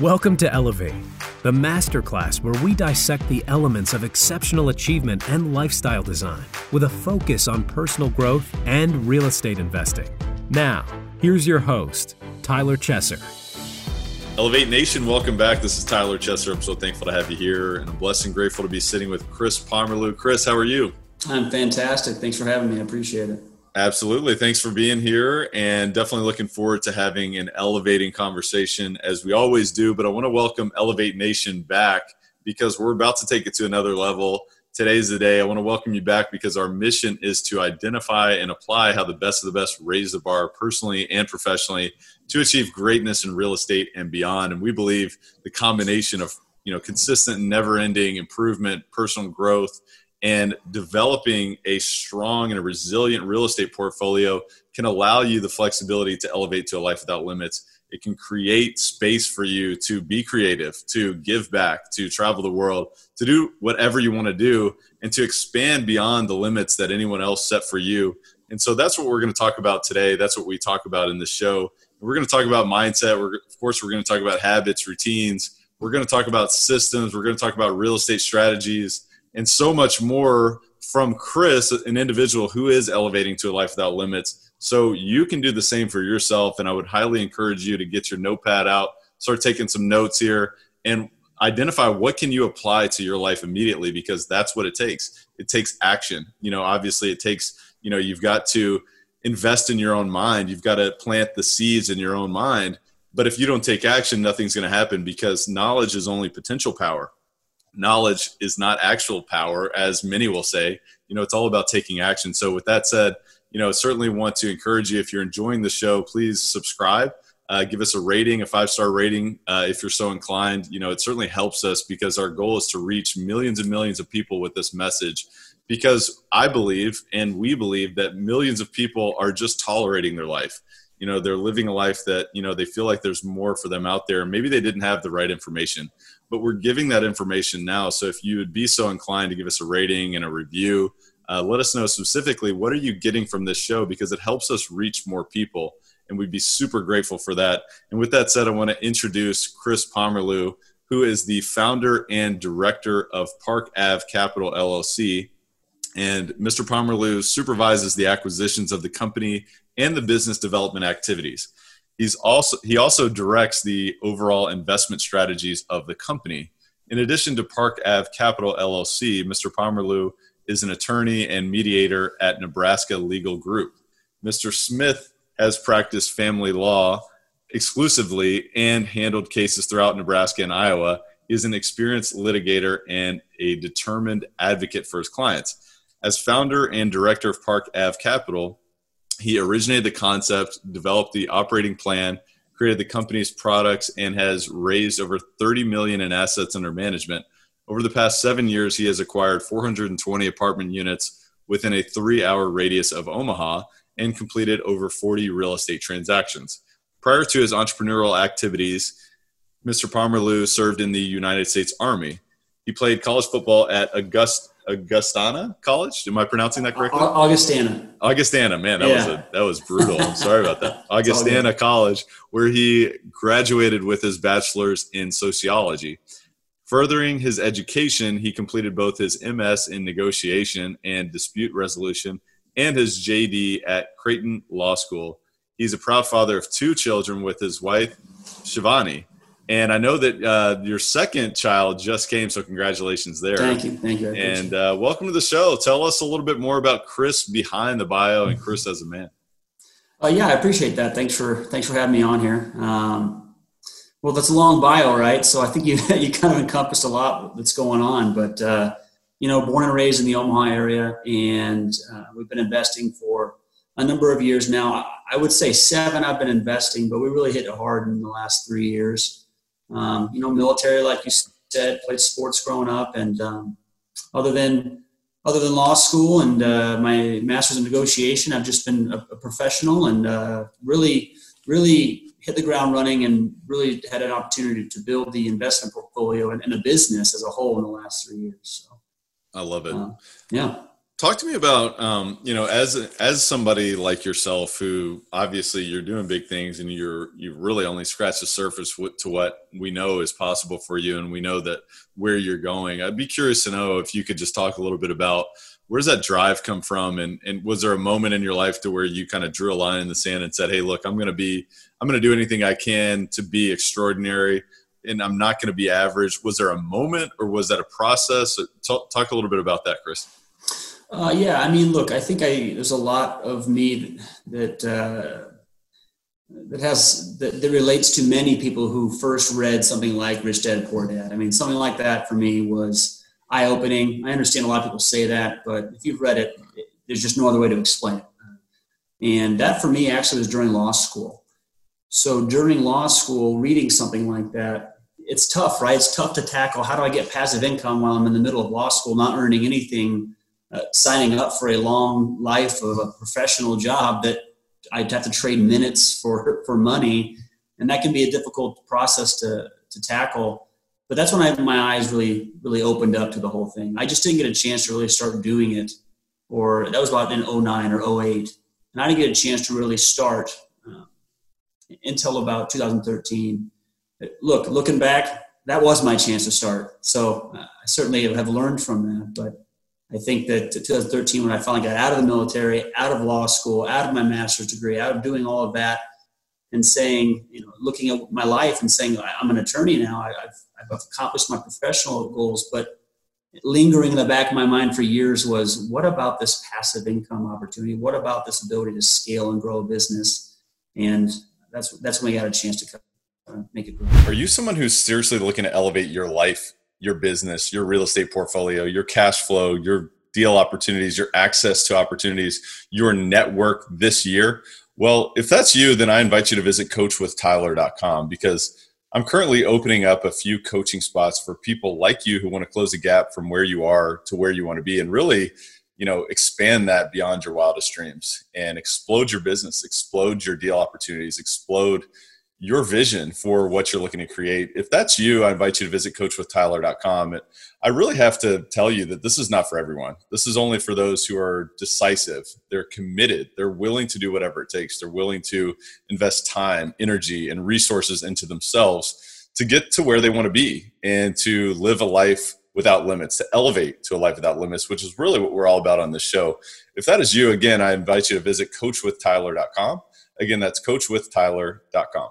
Welcome to Elevate, the masterclass where we dissect the elements of exceptional achievement and lifestyle design with a focus on personal growth and real estate investing. Now, here's your host, Tyler Chesser. Elevate Nation, welcome back. This is Tyler Chesser. I'm so thankful to have you here, and I'm blessed and grateful to be sitting with Chris Pomerlew. Chris, how are you? I'm fantastic. Thanks for having me. I appreciate it. Absolutely. Thanks for being here and definitely looking forward to having an elevating conversation as we always do. But I want to welcome Elevate Nation back because we're about to take it to another level. Today's the day. I want to welcome you back because our mission is to identify and apply how the best of the best raise the bar personally and professionally to achieve greatness in real estate and beyond. And we believe the combination of you know consistent never-ending improvement personal growth and developing a strong and a resilient real estate portfolio can allow you the flexibility to elevate to a life without limits. It can create space for you to be creative, to give back, to travel the world, to do whatever you want to do, and to expand beyond the limits that anyone else set for you. And so that's what we're going to talk about today. That's what we talk about in the show. We're going to talk about mindset. We're, of course, we're going to talk about habits, routines. We're going to talk about systems. We're going to talk about real estate strategies and so much more from Chris, an individual who is elevating to a life without limits. So you can do the same for yourself. And I would highly encourage you to get your notepad out, start taking some notes here, and identify what can you apply to your life immediately because that's what it takes. It takes action. You know, obviously it takes, you know, you've got to invest in your own mind. You've got to plant the seeds in your own mind. But if you don't take action, nothing's going to happen because knowledge is only potential power knowledge is not actual power, as many will say. You know, it's all about taking action. So, with that said, you know, certainly want to encourage you if you're enjoying the show, please subscribe. Uh, give us a rating, a five star rating, uh, if you're so inclined. You know, it certainly helps us because our goal is to reach millions and millions of people with this message. Because I believe, and we believe, that millions of people are just tolerating their life. You know, they're living a life that, you know, they feel like there's more for them out there. Maybe they didn't have the right information but we're giving that information now. So if you would be so inclined to give us a rating and a review, uh, let us know specifically what are you getting from this show because it helps us reach more people, and we'd be super grateful for that. And with that said, I want to introduce Chris Pomerlew, who is the founder and director of Park Ave Capital LLC. And Mr. Pomerlew supervises the acquisitions of the company and the business development activities. He's also he also directs the overall investment strategies of the company. In addition to Park Ave Capital LLC, Mr. Pomerlew is an attorney and mediator at Nebraska Legal Group. Mr. Smith has practiced family law exclusively and handled cases throughout Nebraska and Iowa. Is an experienced litigator and a determined advocate for his clients. As founder and director of Park Ave Capital, he originated the concept, developed the operating plan, created the company's products, and has raised over 30 million in assets under management. Over the past seven years, he has acquired 420 apartment units within a three-hour radius of Omaha and completed over 40 real estate transactions. Prior to his entrepreneurial activities, Mr. Pomerlew served in the United States Army. He played college football at Augusta Augustana College. Am I pronouncing that correctly? Augustana. Augustana. Man, that yeah. was a, that was brutal. I'm sorry about that. Augustana College, where he graduated with his bachelor's in sociology. Furthering his education, he completed both his MS in negotiation and dispute resolution and his JD at Creighton Law School. He's a proud father of two children with his wife, Shivani. And I know that uh, your second child just came, so congratulations there. Thank you, thank you. And uh, welcome to the show. Tell us a little bit more about Chris behind the bio and Chris as a man. Uh, yeah, I appreciate that. Thanks for thanks for having me on here. Um, well, that's a long bio, right? So I think you you kind of encompassed a lot that's going on. But uh, you know, born and raised in the Omaha area, and uh, we've been investing for a number of years now. I would say seven. I've been investing, but we really hit it hard in the last three years. Um, you know, military, like you said, played sports growing up, and um, other than other than law school and uh, my master's in negotiation, I've just been a, a professional and uh, really, really hit the ground running and really had an opportunity to build the investment portfolio and, and a business as a whole in the last three years. So, I love it. Uh, yeah. Talk to me about um, you know as as somebody like yourself who obviously you're doing big things and you're you've really only scratched the surface to what we know is possible for you and we know that where you're going. I'd be curious to know if you could just talk a little bit about where does that drive come from and and was there a moment in your life to where you kind of drew a line in the sand and said, "Hey, look, I'm going to be I'm going to do anything I can to be extraordinary." and I'm not going to be average. Was there a moment or was that a process? Talk, talk a little bit about that, Chris. Uh, yeah, I mean, look, I think I there's a lot of me that uh, that has that, that, relates to many people who first read something like Rich Dad Poor Dad. I mean, something like that for me was eye opening. I understand a lot of people say that, but if you've read it, there's just no other way to explain it. And that for me actually was during law school. So during law school, reading something like that, it's tough, right? It's tough to tackle. How do I get passive income while I'm in the middle of law school, not earning anything? Uh, signing up for a long life of a professional job that I'd have to trade minutes for for money, and that can be a difficult process to to tackle. But that's when I, my eyes really really opened up to the whole thing. I just didn't get a chance to really start doing it, or that was about in 09 or 08, and I didn't get a chance to really start uh, until about 2013. Look, looking back, that was my chance to start. So uh, I certainly have learned from that, but I think that 2013, when I finally got out of the military, out of law school, out of my master's degree, out of doing all of that, and saying, you know, looking at my life and saying, I'm an attorney now, I've, I've accomplished my professional goals, but lingering in the back of my mind for years was, what about this passive income opportunity? What about this ability to scale and grow a business? And that's that's when we got a chance to make it grow. Are you someone who's seriously looking to elevate your life your business, your real estate portfolio, your cash flow, your deal opportunities, your access to opportunities, your network this year? Well, if that's you, then I invite you to visit coachwithtyler.com because I'm currently opening up a few coaching spots for people like you who want to close the gap from where you are to where you want to be and really, you know, expand that beyond your wildest dreams and explode your business, explode your deal opportunities, explode your vision for what you're looking to create. If that's you, I invite you to visit coachwithtyler.com. I really have to tell you that this is not for everyone. This is only for those who are decisive. They're committed. They're willing to do whatever it takes. They're willing to invest time, energy, and resources into themselves to get to where they want to be and to live a life without limits, to elevate to a life without limits, which is really what we're all about on this show. If that is you, again, I invite you to visit coachwithtyler.com. Again, that's coachwithtyler.com.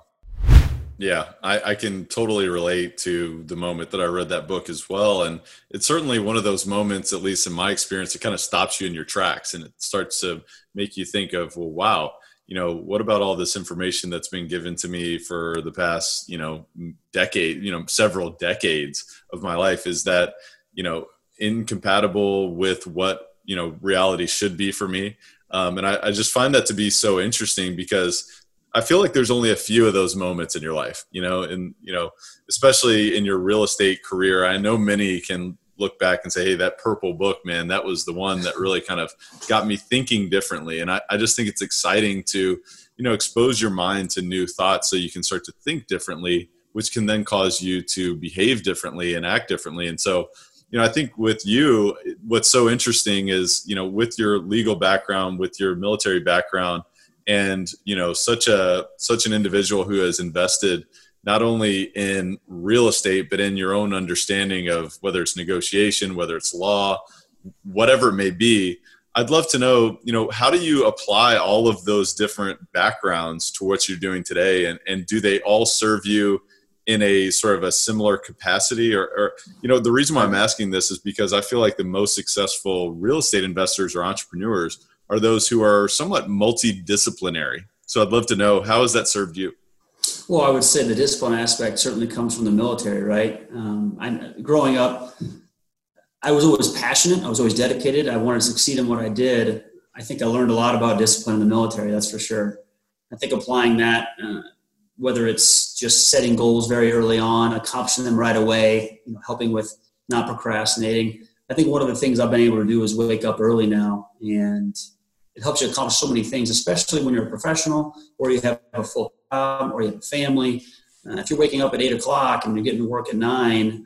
Yeah, I, I, can totally relate to the moment that I read that book as well. And it's certainly one of those moments, at least in my experience, it kind of stops you in your tracks and it starts to make you think of, well, wow, you know, what about all this information that's been given to me for the past, you know, decade, you know, several decades of my life? Is that, you know, incompatible with what, you know, reality should be for me? Um, and I, I just find that to be so interesting because I feel like there's only a few of those moments in your life, you know, and you know, especially in your real estate career. I know many can look back and say, "Hey, that purple book, man, that was the one that really kind of got me thinking differently." And I, I just think it's exciting to, you know, expose your mind to new thoughts so you can start to think differently, which can then cause you to behave differently and act differently. And so, you know, I think with you, what's so interesting is, you know, with your legal background, with your military background and you know such a such an individual who has invested not only in real estate but in your own understanding of whether it's negotiation whether it's law whatever it may be i'd love to know you know how do you apply all of those different backgrounds to what you're doing today? And, and do they all serve you in a sort of a similar capacity? Or, or you know the reason why i'm asking this is because i feel like the most successful real estate investors or entrepreneurs are those who are somewhat multidisciplinary. So I'd love to know how has that served you? Well, I would say the discipline aspect certainly comes from the military, right? Um, I, growing up, I was always passionate. I was always dedicated. I wanted to succeed in what I did. I think I learned a lot about discipline in the military. That's for sure. I think applying that, uh, whether it's just setting goals very early on, accomplishing them right away, you know, helping with not procrastinating. I think one of the things I've been able to do is wake up early now and it helps you accomplish so many things, especially when you're a professional or you have a full job or you have a family. Uh, if you're waking up at eight o'clock and you're getting to work at nine,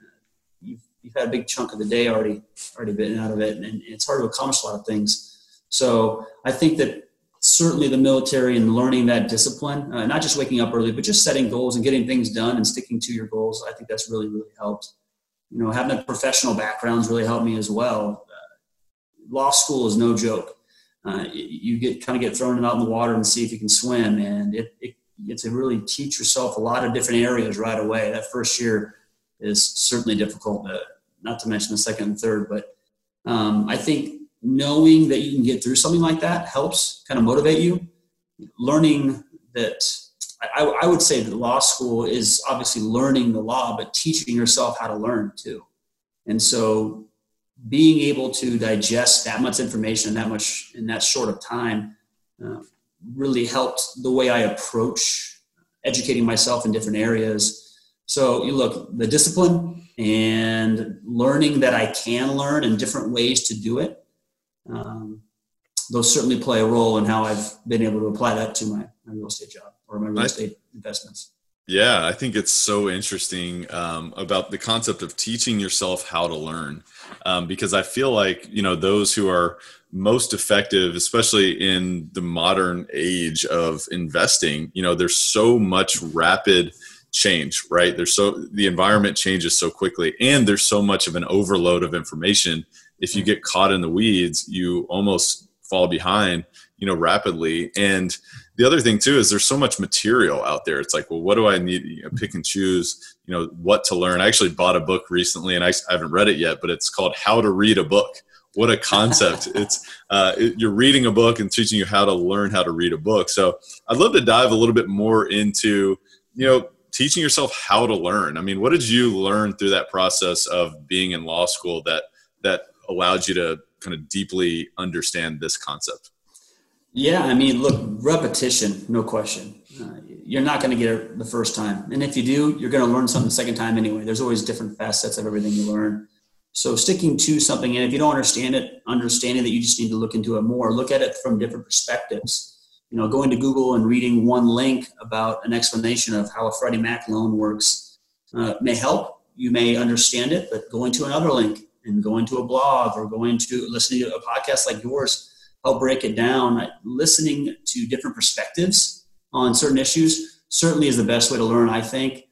you've you've had a big chunk of the day already already been out of it, and it's hard to accomplish a lot of things. So I think that certainly the military and learning that discipline, uh, not just waking up early, but just setting goals and getting things done and sticking to your goals. I think that's really really helped. You know, having a professional background's really helped me as well. Uh, law school is no joke. Uh, you get kind of get thrown out in the water and see if you can swim, and it, it get to really teach yourself a lot of different areas right away. That first year is certainly difficult, uh, not to mention the second and third. But um, I think knowing that you can get through something like that helps kind of motivate you. Learning that I, I would say that law school is obviously learning the law, but teaching yourself how to learn too. And so being able to digest that much information in that much in that short of time uh, really helped the way I approach educating myself in different areas. So you look, the discipline and learning that I can learn and different ways to do it. Um, those certainly play a role in how I've been able to apply that to my, my real estate job or my real estate investments. Yeah, I think it's so interesting um, about the concept of teaching yourself how to learn, um, because I feel like you know those who are most effective, especially in the modern age of investing. You know, there's so much rapid change, right? There's so the environment changes so quickly, and there's so much of an overload of information. If you get caught in the weeds, you almost fall behind, you know, rapidly. And the other thing too is there's so much material out there. It's like, well, what do I need? You know, pick and choose, you know, what to learn. I actually bought a book recently, and I, I haven't read it yet, but it's called How to Read a Book what a concept it's uh, it, you're reading a book and teaching you how to learn how to read a book so i'd love to dive a little bit more into you know teaching yourself how to learn i mean what did you learn through that process of being in law school that that allowed you to kind of deeply understand this concept yeah i mean look repetition no question. Uh, you're not going to get it the first time. And if you do you're going to learn something the second time anyway. There's always different facets of everything you learn. So sticking to something, and if you don't understand it, understanding that you just need to look into it more, look at it from different perspectives. You know, going to Google and reading one link about an explanation of how a Freddie Mac loan works uh, may help. You may understand it, but going to another link and going to a blog or going to listening to a podcast like yours help break it down. Listening to different perspectives on certain issues certainly is the best way to learn. I think.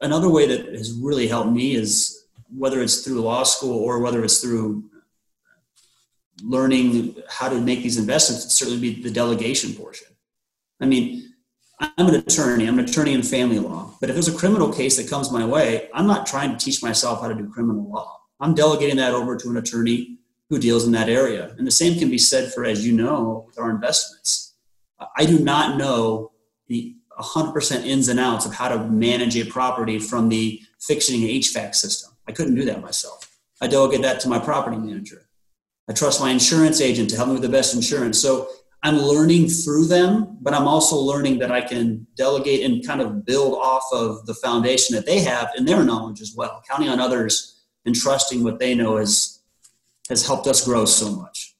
Another way that has really helped me is whether it's through law school or whether it's through learning how to make these investments, certainly be the delegation portion. I mean, I'm an attorney, I'm an attorney in family law, but if there's a criminal case that comes my way, I'm not trying to teach myself how to do criminal law. I'm delegating that over to an attorney who deals in that area. And the same can be said for, as you know, with our investments. I do not know the 100% ins and outs of how to manage a property from the fixing HVAC system. I couldn't do that myself. I delegate that to my property manager. I trust my insurance agent to help me with the best insurance. So I'm learning through them, but I'm also learning that I can delegate and kind of build off of the foundation that they have in their knowledge as well. Counting on others and trusting what they know has has helped us grow so much.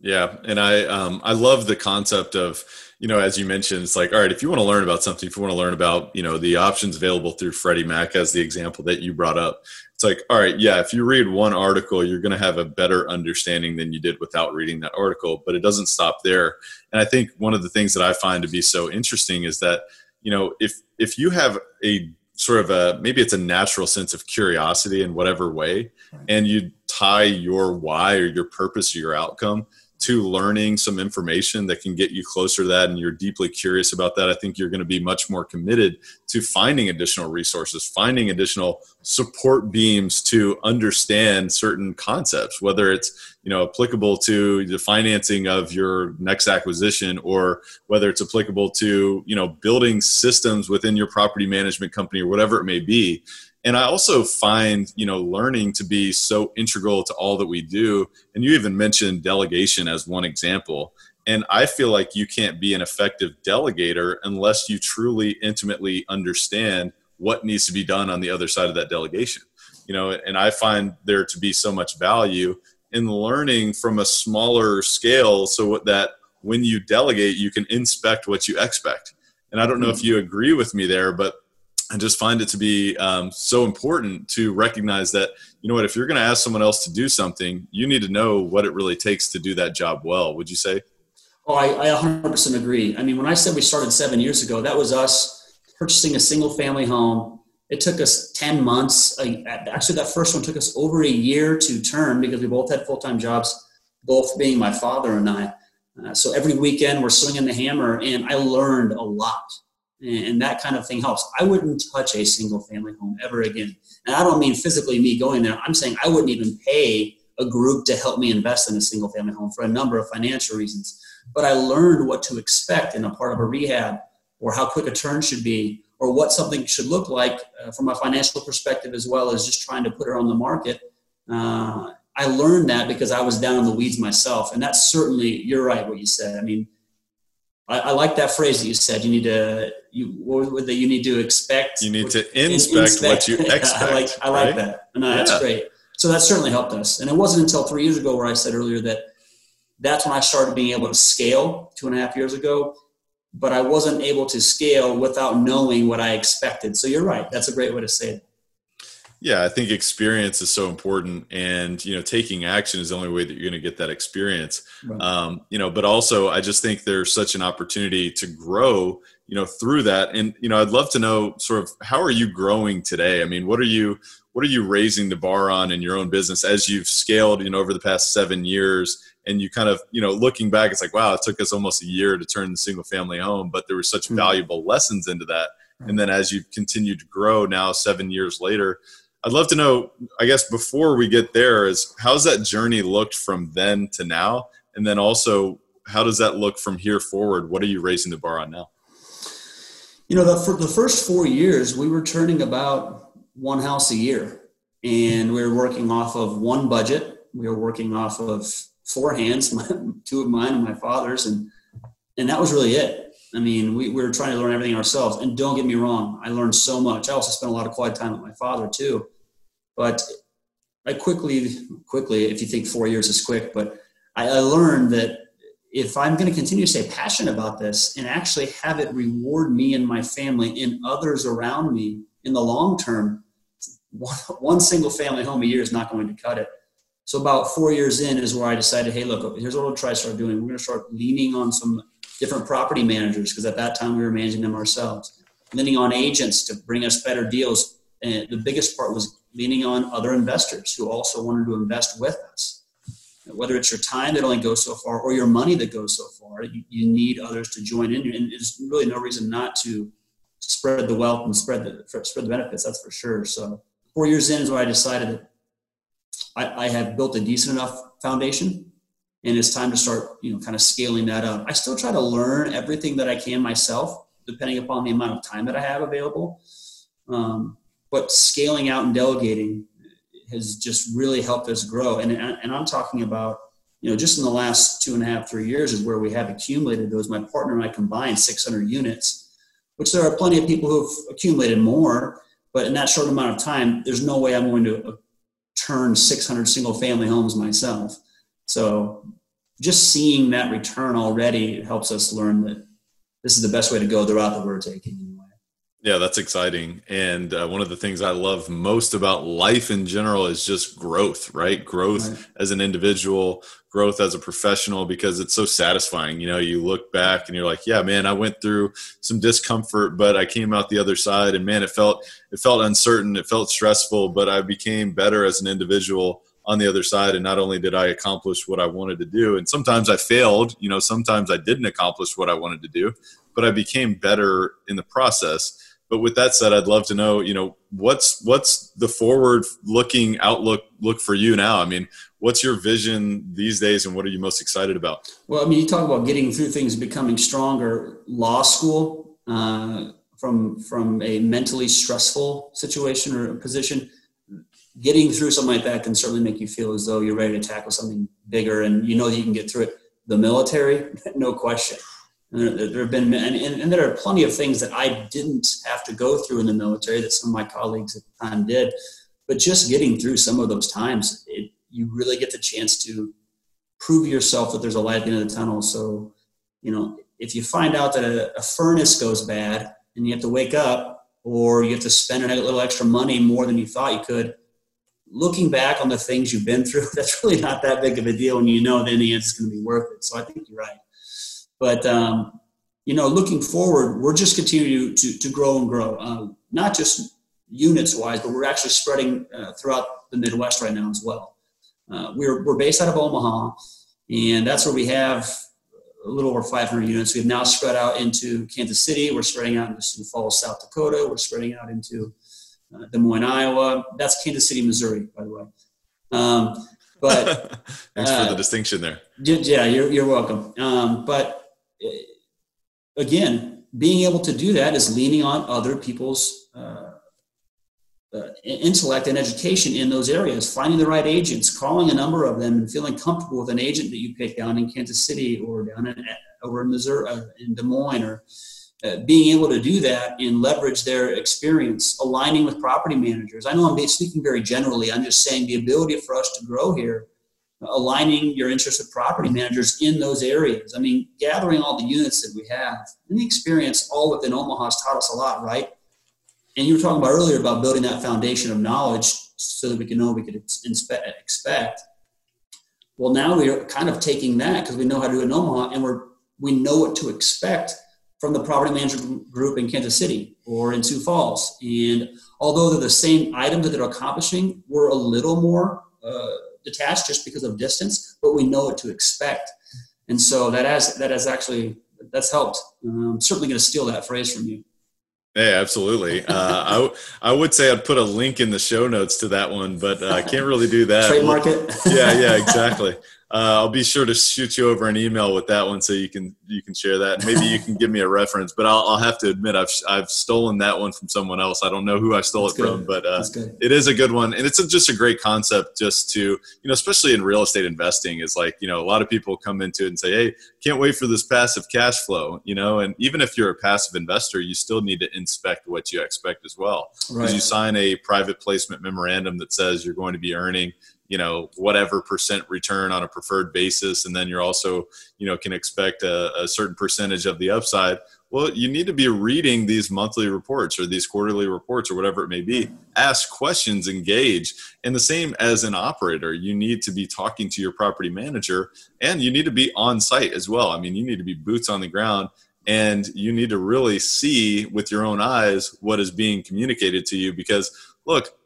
Yeah, and I um, I love the concept of you know, as you mentioned, it's like, all right, if you want to learn about something, if you want to learn about, you know, the options available through Freddie Mac as the example that you brought up, it's like, all right, yeah, if you read one article, you're going to have a better understanding than you did without reading that article, but it doesn't stop there. And I think one of the things that I find to be so interesting is that, you know, if if you have a sort of a maybe it's a natural sense of curiosity in whatever way and you tie your why or your purpose or your outcome to learning some information that can get you closer to that and you're deeply curious about that, I think you're going to be much more committed to finding additional resources, finding additional support beams to understand certain concepts, whether it's you know applicable to the financing of your next acquisition or whether it's applicable to you know building systems within your property management company or whatever it may be and i also find you know learning to be so integral to all that we do. And you even mentioned delegation as one example. And i feel like you can't be an effective delegator unless you truly intimately understand what needs to be done on the other side of that delegation. You know and i find there to be so much value in learning from a smaller scale so that when you delegate you can inspect what you expect. And i don't know if hmm. you agree with me there but I just find it to be um, so important to recognize that you know what if you're going to ask someone else to do something, you need to know what it really takes to do that job well. Would you say? Oh, I, I 100% agree. I mean, when I said we started seven years ago, that was us purchasing a single family home. It took us 10 months. Actually, that first one took us over a year to turn because we both had full time jobs, both being my father and I. Uh, so every weekend we're swinging the hammer, and I learned a lot and that kind of thing helps. I wouldn't touch a single family home ever again. And I don't mean physically me going there. I'm saying I wouldn't even pay a group to help me invest in a single family home for a number of financial reasons. But I learned what to expect in a part of a rehab or how quick a turn should be or what something should look like uh, from a financial perspective as well as just trying to put it on the market. Uh, I learned that because I was down in the weeds myself. And that's certainly, you're right, what you said. I mean, I, I, like that phrase that you said. You need to you what that you need to expect. You need to inspect, inspect. what you expect. I like I like that. No, yeah. that's great. So that certainly helped us. And it wasn't until three years ago where I said earlier that that's when I started being able to scale two and a half years ago. But I wasn't able to scale without knowing what I expected. So you're right. That's a great way to say it. Yeah, I think experience is so important, and you know, taking action is the only way that you're going to get that experience. Right. Um, you know, but also, I just think there's such an opportunity to grow, you know, through that. And you know, I'd love to know sort of how are you growing today? I mean, what are you what are you raising the bar on in your own business as you've scaled, you know, over the past seven years? And you kind of, you know, looking back, it's like, wow, it took us almost a year to turn the single family home, but there were such mm-hmm. valuable lessons into that. And then as you've continued to grow now, seven years later, I'd love to know, I guess, before we get there, is how's that journey looked from then to now? And then also, how does that look from here forward? What are you raising the bar on now? You know, the, for the first four years, we were turning about one house a year, and we were working off of one budget. We were working off of four hands, my, two of mine and my father's, and and that was really it. I mean, we, we were trying to learn everything ourselves. And don't get me wrong, I learned so much. I also spent a lot of quiet time with my father too. But I quickly, quickly, if you think four years is quick, but I, I learned that if I'm going to continue to stay passionate about this and actually have it reward me and my family and others around me in the long term, one, single family home a year is not going to cut it. So about four years in is where I decided, hey, look, here's what we'll try to start doing. We're going to start leaning on some different property managers because at that time we were managing them ourselves, leaning on agents to bring us better deals. And the biggest part was leaning on other investors who also wanted to invest with us. Whether it's your time that only goes so far or your money that goes so far, you, you need others to join in. And there's really no reason not to spread the wealth and spread the spread the benefits. That's for sure. So four years in is when I decided that I, I have built a decent enough foundation, and it's time to start, you know, kind of scaling that up. I still try to learn everything that I can myself, depending upon the amount of time that I have available. Um, but scaling out and delegating has just really helped us grow. And, and I'm talking about, you know, just in the last two and a half, three years is where we have accumulated those. My partner and I combined 600 units, which there are plenty of people who have accumulated more, but in that short amount of time, there's no way I'm going to uh, turn 600 single family homes myself. So just seeing that return already helps us learn that this is the best way to go the route that we're taking. Yeah, that's exciting. And uh, one of the things I love most about life in general is just growth, right? Growth right. as an individual, growth as a professional, because it's so satisfying. You know, you look back and you're like, yeah, man, I went through some discomfort, but I came out the other side and man, it felt, it felt uncertain. It felt stressful, but I became better as an individual on the other side. And not only did I accomplish what I wanted to do, and sometimes I failed, you know, sometimes I didn't accomplish what I wanted to do, but I became better in the process but with that said, I'd love to know, you know, what's what's the forward looking outlook look for you now? I mean, what's your vision these days and what are you most excited about? Well, I mean, you talk about getting through things becoming stronger. Law school, uh, from from a mentally stressful situation or position, getting through something like that can certainly make you feel as though you're ready to tackle something bigger and you know that you can get through it. The military, no question. And there, have been, and, and, there are plenty of things that I didn't have to go through in the military that some of my colleagues at the time did. But just getting through some of those times, it, you really get the chance to prove yourself that there's a light at the end of the tunnel. So, you know, if you find out that a, a furnace goes bad and you have to wake up, or you have to spend a little extra money more than you thought you could. Looking back on the things you've been through, that's really not that big of a deal when you know then the it's going to be worth it. So I think you're right. But um, you know, looking forward, we're just continuing to, to grow and grow, uh, not just units wise, but we're actually spreading uh, throughout the Midwest right now as well. Uh, we're, we're based out of Omaha, and that's where we have a little over 500 units. We've now spread out into Kansas City. We're spreading out into Sioux Falls, South Dakota. We're spreading out into uh, Des Moines, Iowa. That's Kansas City, Missouri, by the way. Um, but thanks for the uh, distinction there. Yeah, you're, you're welcome. Um, but again, being able to do that is leaning on other people's uh, uh, intellect and education in those areas, finding the right agents, calling a number of them, and feeling comfortable with an agent that you pick down in Kansas City or down in, over in Missouri, uh, in Des Moines, or uh, being able to do that and leverage their experience, aligning with property managers. I know I'm speaking very generally. I'm just saying the ability for us to grow here, aligning your interest with property managers in those areas. I mean, gathering all the units that we have and the experience all within Omaha has taught us a lot, right? and you were talking about earlier about building that foundation of knowledge so that we can know we could expect. Well, now we are kind of taking that because we know how to do it in Omaha, and we're we know what to expect from the property management group in Kansas City or in Sioux Falls. And although they're the same items that they're accomplishing, we're a little more uh, detached just because of distance, but we know what to expect. And so that has that has actually that's helped. Um, I'm certainly going to steal that phrase from you. Yeah, absolutely. Uh, I would say I'd put a link in the show notes to that one, but uh, I can't really do that. Trademark it. yeah, yeah, exactly. Uh, I'll be sure to shoot you over an email with that one so you can you can share that. Maybe you can give me a reference, but I'll, I'll have to admit I've I've stolen that one from someone else. I don't know who I stole That's it good. from, but uh, it is a good one, and it's a, just a great concept. Just to you know, especially in real estate investing, is like you know a lot of people come into it and say, "Hey, can't wait for this passive cash flow," you know, and even if you're a passive investor, you still need to inspect what you expect as well, because right. you sign a private placement memorandum that says you're going to be earning you know whatever percent return on a preferred basis and then you're also you know can expect a, a, certain percentage of the upside. Well you need to be reading these monthly reports or these quarterly reports or whatever it may be. Ask questions engage. And the same as an operator you need to be talking to your property manager and you need to be on site as well. I mean you need to be boots on the ground and you need to really see with your own eyes what is being communicated to you because look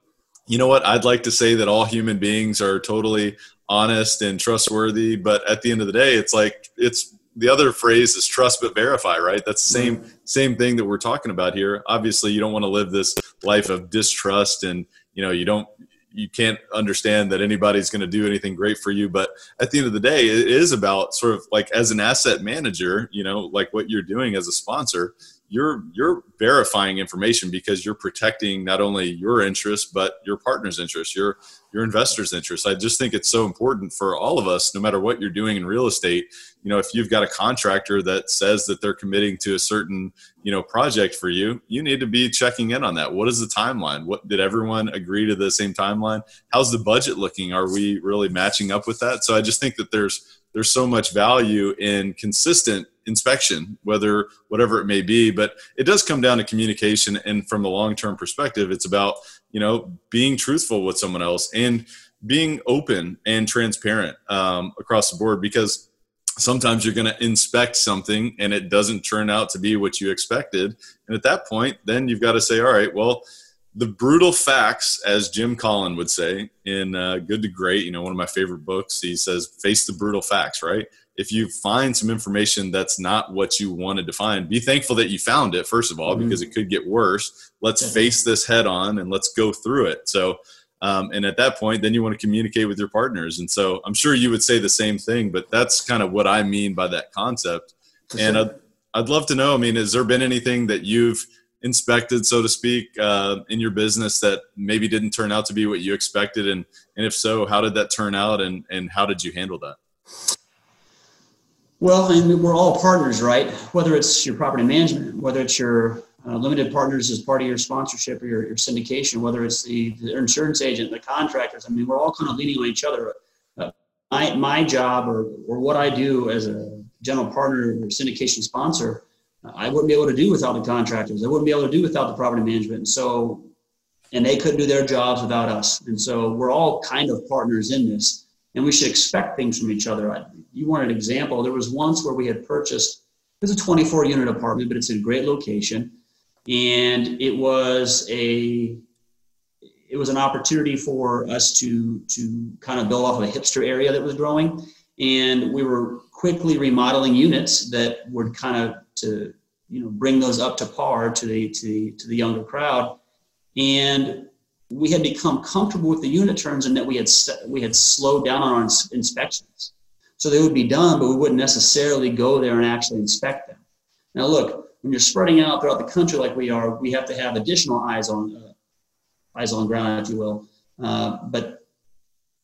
you know what? I'd like to say that all human beings are totally honest and trustworthy, but at the end of the day, it's like it's the other phrase is trust but verify, right? That's the mm-hmm. same same thing that we're talking about here. Obviously, you don't want to live this life of distrust and you know, you don't you can't understand that anybody's going to do anything great for you but at the end of the day it is about sort of like as an asset manager you know like what you're doing as a sponsor you're you're verifying information because you're protecting not only your interest but your partner's interest your your investor's interest i just think it's so important for all of us no matter what you're doing in real estate you know if you've got a contractor that says that they're committing to a certain you know project for you you need to be checking in on that. What is the timeline? What did everyone agree to the same timeline? How's the budget looking? Are we really matching up with that? So i just think that there's there's so much value in consistent inspection, whether whatever it may be. But it does come down to communication, and from a long term perspective, it's about you know being truthful with someone else and being open and transparent um, across the board because sometimes you're going to inspect something and it doesn't turn out to be what you expected and at that point then you've got to say all right well the brutal facts, as Jim Collin would say in uh, Good to Great, you know, one of my favorite books, he says, face the brutal facts, right? If you find some information that's not what you wanted to find, be thankful that you found it, first of all, mm-hmm. because it could get worse. Let's yeah. face this head on and let's go through it. So, um, and at that point, then you want to communicate with your partners. And so I'm sure you would say the same thing, but that's kind of what I mean by that concept. And. I'd, I'd love to know, I mean, has there been anything that you've, inspected, so to speak, uh, in your business that maybe didn't turn out to be what you expected? And, and if so, how did that turn out and, and how did you handle that? Well, I mean, we're all partners, right? Whether it's your property management, whether it's your uh, limited partners as part of your sponsorship or your, your syndication, whether it's the, the, insurance agent, the contractors. I mean, we're all kind of leaning on each other. Uh, my, my job or, or what I do as a general partner or syndication sponsor I wouldn't be able to do without the contractors. I wouldn't be able to do without the property management. And so, and they couldn't do their jobs without us. And so we're all kind of partners in this, and we should expect things from each other. You want an example? There was once where we had purchased. It's a 24 unit apartment, but it's a great location, and it was a it was an opportunity for us to to kind of build off of a hipster area that was growing, and we were quickly remodeling units that would kind of to you know bring those up to par to the to to the younger crowd, and we had become comfortable with the unit turns and that we had we had slowed down on our inspections. So they would be done, but we wouldn't necessarily go there and actually inspect them. Now, look, when you're spreading out throughout the country like we are, we have to have additional eyes on uh, eyes on ground, if you will. Uh, but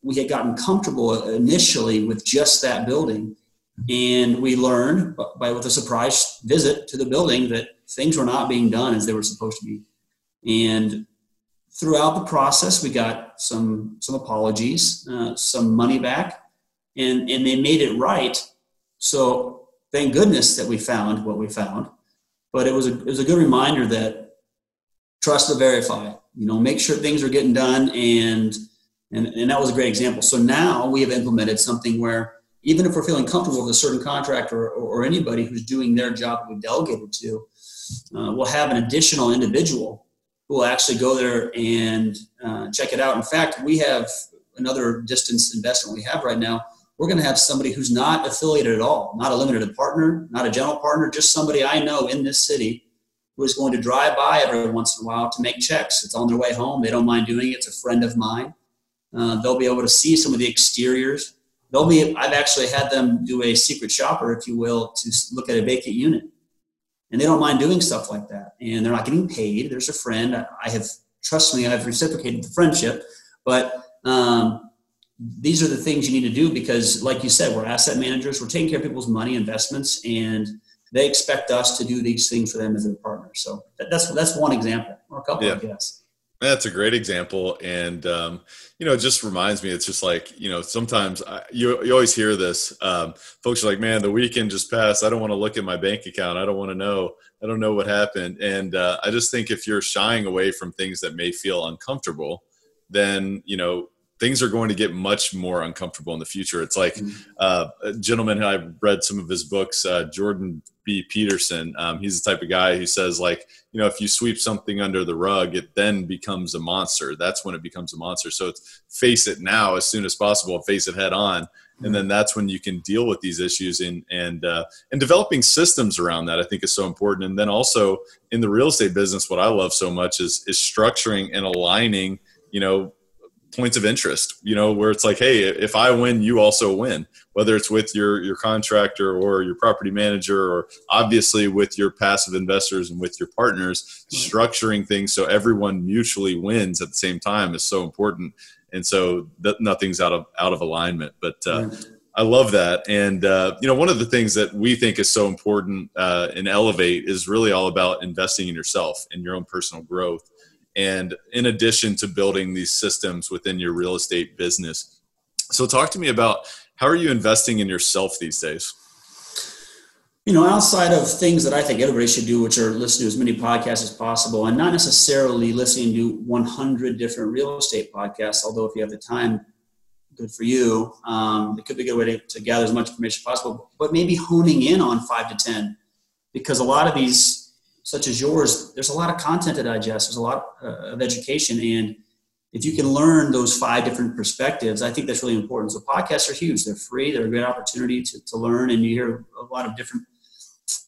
we had gotten comfortable initially with just that building, and we learned by with a surprise visit to the building that things were not being done as they were supposed to be. And throughout the process, we got some some apologies, uh, some money back, and and they made it right. So thank goodness that we found what we found. But it was a it was a good reminder that trust to verify. You know, make sure things are getting done, and and and that was a great example. So now we have implemented something where even if we're feeling comfortable with a certain contractor or, or anybody who's doing their job that we delegated to, uh, we'll have an additional individual who will actually go there and uh, check it out. In fact, we have another distance investment we have right now. We're going to have somebody who's not affiliated at all, not a limited partner, not a general partner, just somebody I know in this city who is going to drive by every once in a while to make checks. It's on their way home. They don't mind doing it. It's a friend of mine. Uh, they'll be able to see some of the exteriors they'll be i've actually had them do a secret shopper if you will to look at a vacant unit and they don't mind doing stuff like that and they're not getting paid there's a friend i have trust me i've reciprocated the friendship but um, these are the things you need to do because like you said we're asset managers we're taking care of people's money investments and they expect us to do these things for them as their partner so that's that's one example or a couple yeah. i guess that's a great example, and um, you know, it just reminds me. It's just like you know, sometimes I, you you always hear this. Um, folks are like, "Man, the weekend just passed. I don't want to look at my bank account. I don't want to know. I don't know what happened." And uh, I just think if you're shying away from things that may feel uncomfortable, then you know things are going to get much more uncomfortable in the future. It's like mm-hmm. uh, a gentleman I read some of his books, uh, Jordan B. Peterson. Um, he's the type of guy who says, like, you know, if you sweep something under the rug, it then becomes a monster. That's when it becomes a monster. So it's face it now as soon as possible, face it head on. And then that's when you can deal with these issues and and uh, and developing systems around that I think is so important. And then also in the real estate business, what I love so much is is structuring and aligning you know points of interest you know where it's like hey if i win you also win whether it's with your your contractor or your property manager or obviously with your passive investors and with your partners structuring things so everyone mutually wins at the same time is so important. And so that nothing's out of out of alignment but uh, I love that. And, uh, you know, one of the things that we think is so important uh, in Elevate is really all about investing in yourself and your own personal growth and in addition to building these systems within your real estate business. So, talk to me about how are you investing in yourself these days? You know, outside of things that I think everybody should do, which are listen to as many podcasts as possible, and not necessarily listening to 100 different real estate podcasts, although if you have the time, good for you. Um, it could be a good way to, to gather as much information as possible, but maybe honing in on five to 10, because a lot of these such as yours, there's a lot of content to digest. There's a lot uh, of education, and if you can learn those five different perspectives, I think that's really important. So podcasts are huge. They're free. They're a great opportunity to, to learn, and you hear a lot of different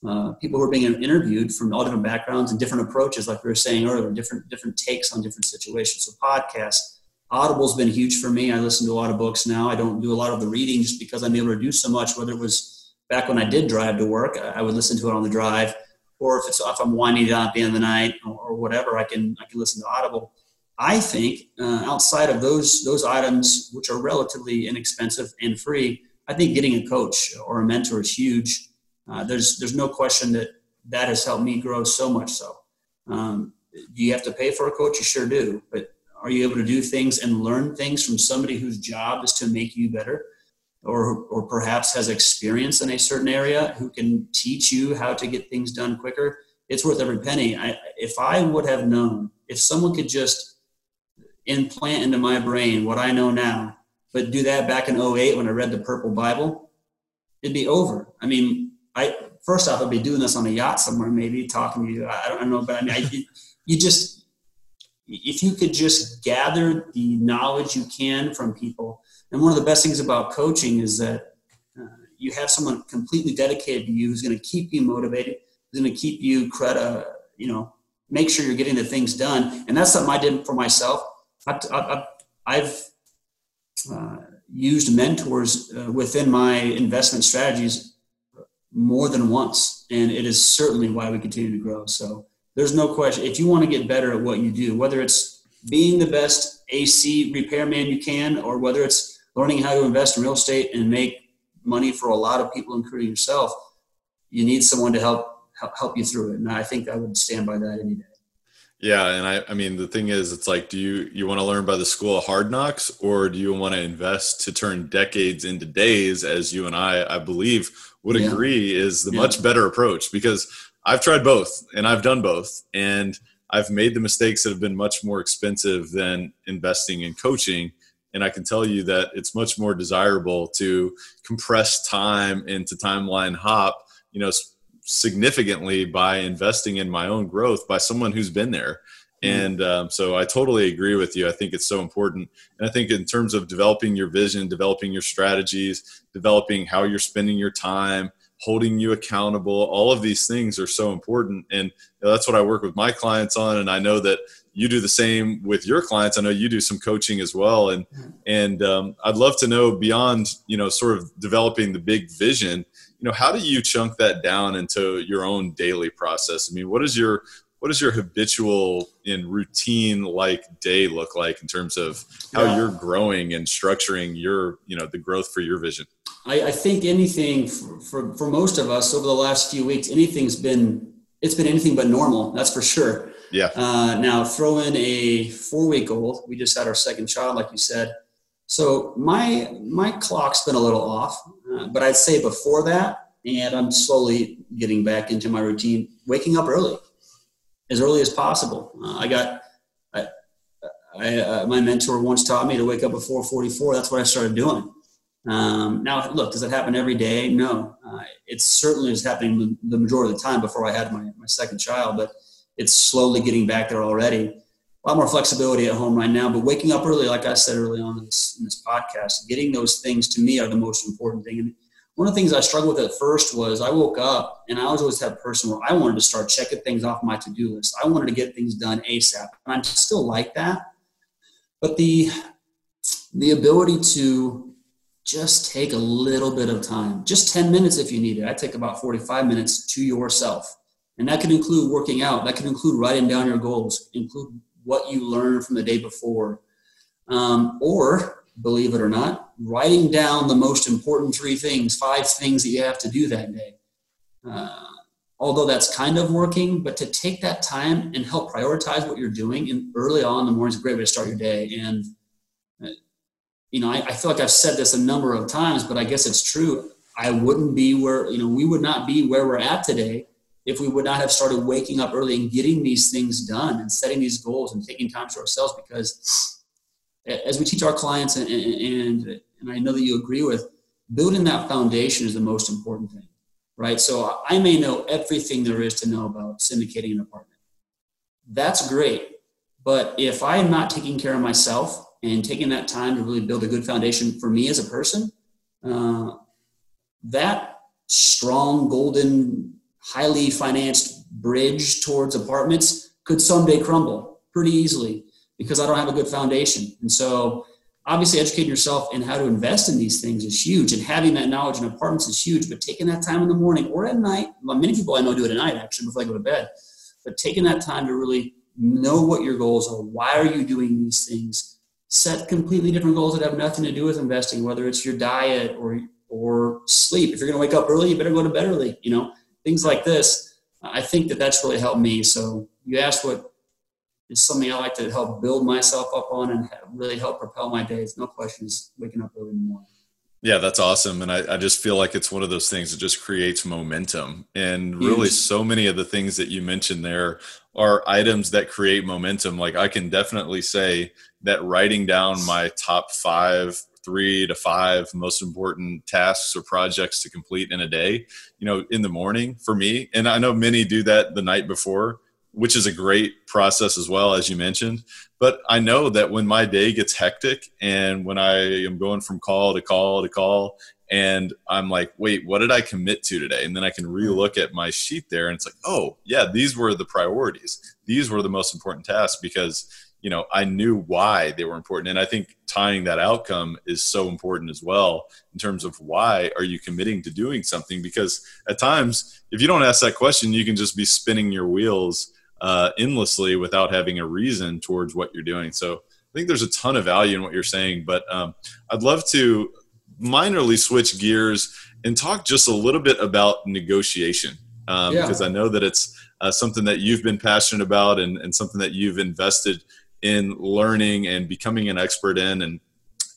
uh, people who are being interviewed from all different backgrounds and different approaches, like we were saying earlier, different different takes on different situations. So podcasts, Audible's been huge for me. I listen to a lot of books now. I don't do a lot of the reading just because I'm able to do so much. Whether it was back when I did drive to work, I would listen to it on the drive or if it's if I'm winding down at the end of the night or, or whatever, I can I can listen to Audible. I think uh, outside of those those items, which are relatively inexpensive and free, I think getting a coach or a mentor is huge. Uh, there's there's no question that that has helped me grow so much. So, um, do you have to pay for a coach? You sure do. But are you able to do things and learn things from somebody whose job is to make you better? Or, or perhaps has experience in a certain area who can teach you how to get things done quicker, it's worth every penny. I, if I would have known, if someone could just implant into my brain what I know now, but do that back in 08 when I read the Purple Bible, it'd be over. I mean, I first off, I'd be doing this on a yacht somewhere, maybe talking to you. I don't know, but I mean, I, you just if you could just gather the knowledge you can from people. And one of the best things about coaching is that uh, you have someone completely dedicated to you who's going to keep you motivated, who's going to keep you credit, uh, you know, make sure you're getting the things done. And that's something I did for myself. I, have uh, used mentors uh, within my investment strategies more than once, and it is certainly why we continue to grow. So there's no question. If you want to get better at what you do, whether it's being the best AC repairman you can, or whether it's learning how to invest in real estate and make money for a lot of people, including yourself, you need someone to help help you through it. And I think I would stand by that any day. Yeah, and I, I mean the thing is, it's like, do you you want to learn by the school of hard knocks, or do you want to invest to turn decades into days, as you and I, I believe, would yeah. agree is the yeah. much better approach? Because I've tried both, and I've done both, and I've made the mistakes that have been much more expensive than investing in coaching. And I can tell you that it's much more desirable to compress time into timeline hop, you know, significantly by investing in my own growth by someone who's been there. Mm-hmm. And um, so I totally agree with you. I think it's so important. And I think in terms of developing your vision, developing your strategies, developing how you're spending your time, holding you accountable, all of these things are so important. And that's what I work with my clients on. And I know that you do the same with your clients. I know you do some coaching as well. And, and um, I'd love to know beyond, you know, sort of developing the big vision, you know how do you chunk that down into your own daily process i mean what is your what does your habitual and routine like day look like in terms of how yeah. you're growing and structuring your you know the growth for your vision i, I think anything for, for, for most of us over the last few weeks anything's been it's been anything but normal that's for sure yeah uh, now throw in a four week old we just had our second child like you said so my my clock's been a little off, uh, but I'd say before that, and I'm slowly getting back into my routine, waking up early, as early as possible. Uh, I got, I, uh, my mentor once taught me to wake up at 4:44. That's what I started doing. Um, now, look, does that happen every day? No, uh, it certainly is happening the majority of the time before I had my my second child, but it's slowly getting back there already a lot more flexibility at home right now. But waking up early, like I said early on in this, in this podcast, getting those things to me are the most important thing. And one of the things I struggled with at first was I woke up and I was always that person where I wanted to start checking things off my to-do list. I wanted to get things done ASAP. And I'm still like that. But the the ability to just take a little bit of time, just 10 minutes if you need it. I take about 45 minutes to yourself. And that can include working out. That can include writing down your goals, include what you learned from the day before. Um, or, believe it or not, writing down the most important three things, five things that you have to do that day. Uh, although that's kind of working, but to take that time and help prioritize what you're doing and early on in the morning is a great way to start your day. And, uh, you know, I, I feel like I've said this a number of times, but I guess it's true. I wouldn't be where, you know, we would not be where we're at today if we would not have started waking up early and getting these things done and setting these goals and taking time to ourselves because as we teach our clients and, and, and i know that you agree with building that foundation is the most important thing right? So i may know everything there is to know about syndicating an apartment. That's great. But if i am not taking care of myself and taking that time to really build a good foundation for me as a person uh, that strong golden highly financed bridge towards apartments could someday crumble pretty easily because I don't have a good foundation. And so, obviously, educating yourself in how to invest in these things is huge, and having that knowledge in apartments is huge. But taking that time in the morning or at night, well, many people I know do it at night actually before they go to bed. But taking that time to really know what your goals are, why are you doing these things? Set completely different goals that have nothing to do with investing, whether it's your diet or or sleep. If you're going to wake up early, you better go to bed early. You know, things like this. I think that that's really helped me. So you asked what is something I like to help build myself up on and really help propel my days. No questions, waking up early in the morning. Yeah, that's awesome. And I, I, just feel like it's one of those things that just creates momentum. And really, so many of the things that you mentioned there are items that create momentum. Like, I can definitely say that writing down my top five, three to five most important tasks or projects to complete in a day, you know, in the morning for me, and I know many do that the night before which is a great process as well, as you mentioned. But I know that when my day gets hectic and when I am going from call to call to call, and I'm like, wait, what did I commit to today? And then I can relook at my sheet there and it's like, oh, yeah, these were the priorities. These were the most important tasks because, you know, I knew why they were important. And I think tying that outcome is so important as well in terms of why are you committing to doing something? Because at times, if you don't ask that question, you can just be spinning your wheels uh, endlessly without having a reason towards what you're doing. So I think there's a ton of value in what you're saying, but um, I'd love to minorly switch gears and talk just a little bit about negotiation um, yeah. because I know that it's uh, something that you've been passionate about and, and something that you've invested in learning and becoming an expert in. And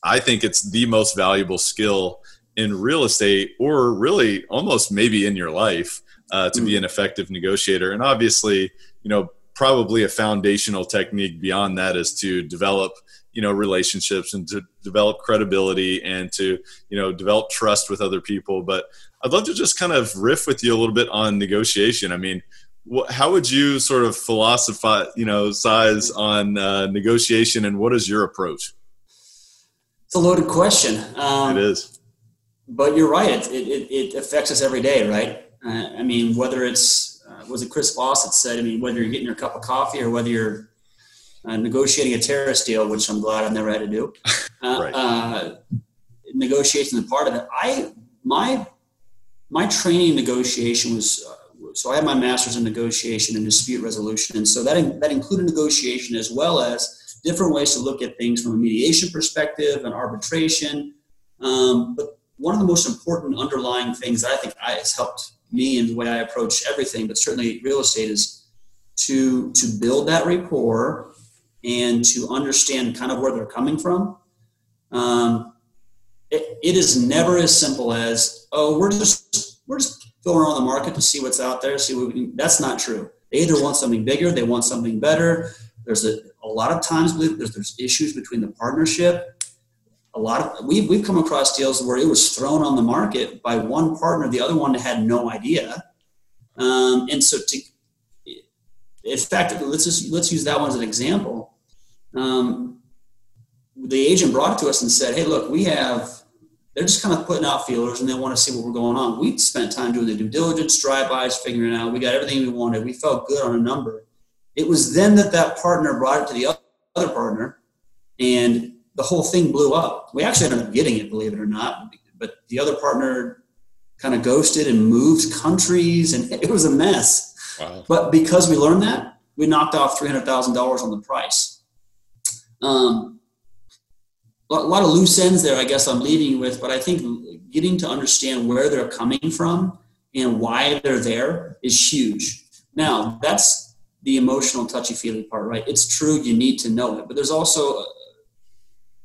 I think it's the most valuable skill in real estate or really almost maybe in your life uh, to mm. be an effective negotiator. And obviously, you know probably a foundational technique beyond that is to develop you know relationships and to develop credibility and to you know develop trust with other people but i'd love to just kind of riff with you a little bit on negotiation i mean how would you sort of philosophize you know size on uh, negotiation and what is your approach it's a loaded question um, it is but you're right it, it, it affects us every day right uh, i mean whether it's was it Chris Voss that said, I mean, whether you're getting your cup of coffee or whether you're uh, negotiating a terrorist deal, which I'm glad I've never had to do, uh, right. uh, negotiation is part of it. I my my training negotiation was uh, so I had my master's in negotiation and dispute resolution, and so that in, that included negotiation as well as different ways to look at things from a mediation perspective and arbitration. Um, but one of the most important underlying things that I think has helped me in the way I approach everything, but certainly real estate is to to build that rapport and to understand kind of where they're coming from. Um, it, it is never as simple as oh we're just we're just going around the market to see what's out there, see what we. That's not true. They either want something bigger, they want something better. There's a, a lot of times there's, there's issues between the partnership a lot of we've, we've come across deals where it was thrown on the market by one partner the other one had no idea um, and so to in fact let's just let's use that one as an example um, the agent brought it to us and said hey look we have they're just kind of putting out feelers and they want to see what we're going on we spent time doing the due diligence drive-bys figuring out we got everything we wanted we felt good on a number it was then that that partner brought it to the other partner and the whole thing blew up. We actually ended up getting it, believe it or not, but the other partner kind of ghosted and moved countries, and it was a mess. Wow. But because we learned that, we knocked off three hundred thousand dollars on the price. Um, a lot of loose ends there, I guess I'm leaving you with, but I think getting to understand where they're coming from and why they're there is huge. Now, that's the emotional touchy feely part, right? It's true, you need to know it, but there's also uh,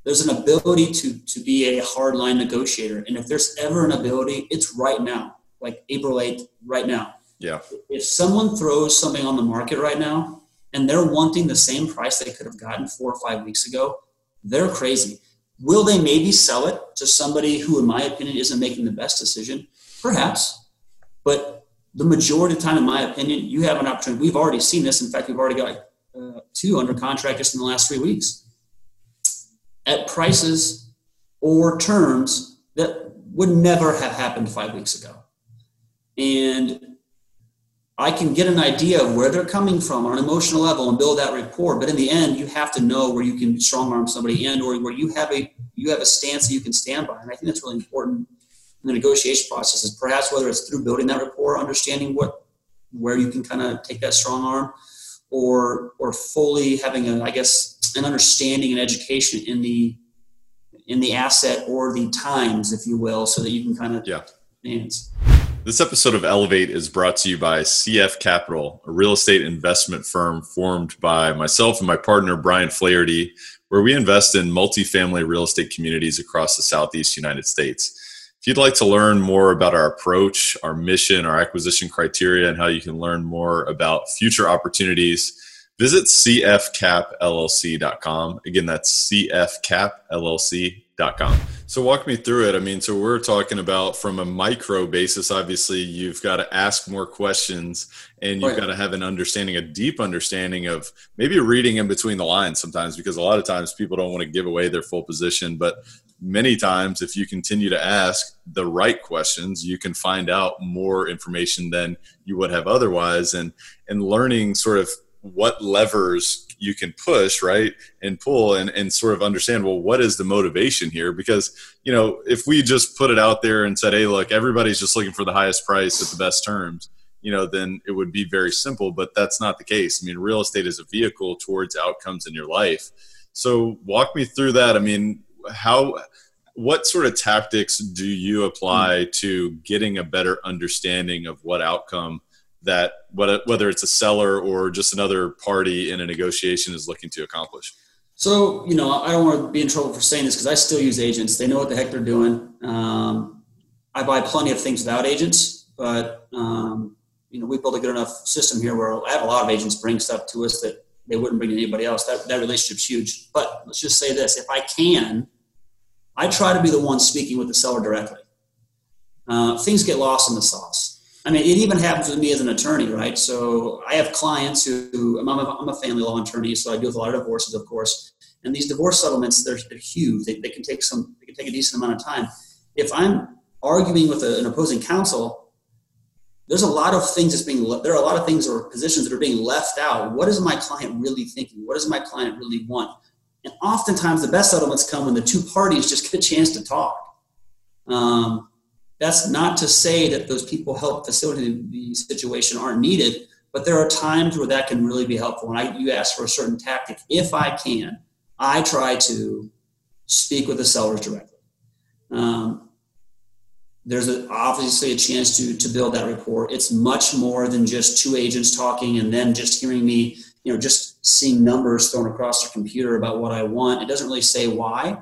there's an ability to to be a hardline negotiator and if there's ever an ability it's right now like april 8th right now yeah if someone throws something on the market right now and they're wanting the same price they could have gotten four or five weeks ago they're crazy will they maybe sell it to somebody who in my opinion isn't making the best decision? Perhaps. But the majority of the time in my opinion you have an opportunity. We've already seen this. In fact we've already got uh, two under contract just in the last three weeks. At prices or terms that would never have happened five weeks ago. And I can get an idea of where they're coming from on an emotional level and build that rapport. But in the end, you have to know where you can strong arm somebody and or where you have a you have a stance that you can stand by. And I think that's really important in the negotiation process is perhaps whether it's through building that rapport, understanding what where you can kind of take that strong arm, or or fully having a I guess an understanding and education in the in the asset or the times, if you will, so that you can kind of yeah. Dance. This episode of Elevate is brought to you by CF Capital, a real estate investment firm formed by myself and my partner Brian Flaherty. where we invest in multifamily real estate communities across the Southeast United States. If you'd like to learn more about our approach, our mission, our acquisition criteria, and how you can learn more about future opportunities, visit cfcapllc.com. Again, that's cfcapllc.com. So walk me through it. I mean, so we're talking about from a micro basis, obviously you've got to ask more questions and you've right. got to have an understanding, a deep understanding of maybe reading in between the lines sometimes, because a lot of times people don't want to give away their full position, but many times if you continue to ask the right questions, you can find out more information than you would have otherwise. And, and learning sort of what levers you can push right and pull and, and sort of understand well what is the motivation here? Because you know if we just put it out there and said hey look everybody's just looking for the highest price at the best terms you know then it would be very simple but that's not the case. I mean real estate is a vehicle towards outcomes in your life. So walk me through that. I mean how what sort of tactics do you apply to getting a better understanding of what outcome that whether it's a seller or just another party in a negotiation is looking to accomplish? So, you know, I don't want to be in trouble for saying this because I still use agents. They know what the heck they're doing. Um, I buy plenty of things without agents, but, um, you know, we built a good enough system here where I have a lot of agents bring stuff to us that they wouldn't bring to anybody else. That, that relationship's huge. But let's just say this if I can, I try to be the one speaking with the seller directly. Uh, things get lost in the sauce. I mean, it even happens with me as an attorney, right? So I have clients who, I'm a, I'm a family law attorney, so I deal with a lot of divorces, of course. And these divorce settlements, they're, they're huge. They, they, can take some, they can take a decent amount of time. If I'm arguing with a, an opposing counsel, there's a lot of things that's being, there are a lot of things or positions that are being left out. What is my client really thinking? What does my client really want? And oftentimes the best settlements come when the two parties just get a chance to talk. Um, that's not to say that those people help facilitate the situation aren't needed, but there are times where that can really be helpful. And I, you ask for a certain tactic. If I can, I try to speak with the sellers directly. Um, there's a, obviously a chance to to build that rapport. It's much more than just two agents talking and then just hearing me, you know, just seeing numbers thrown across the computer about what I want. It doesn't really say why.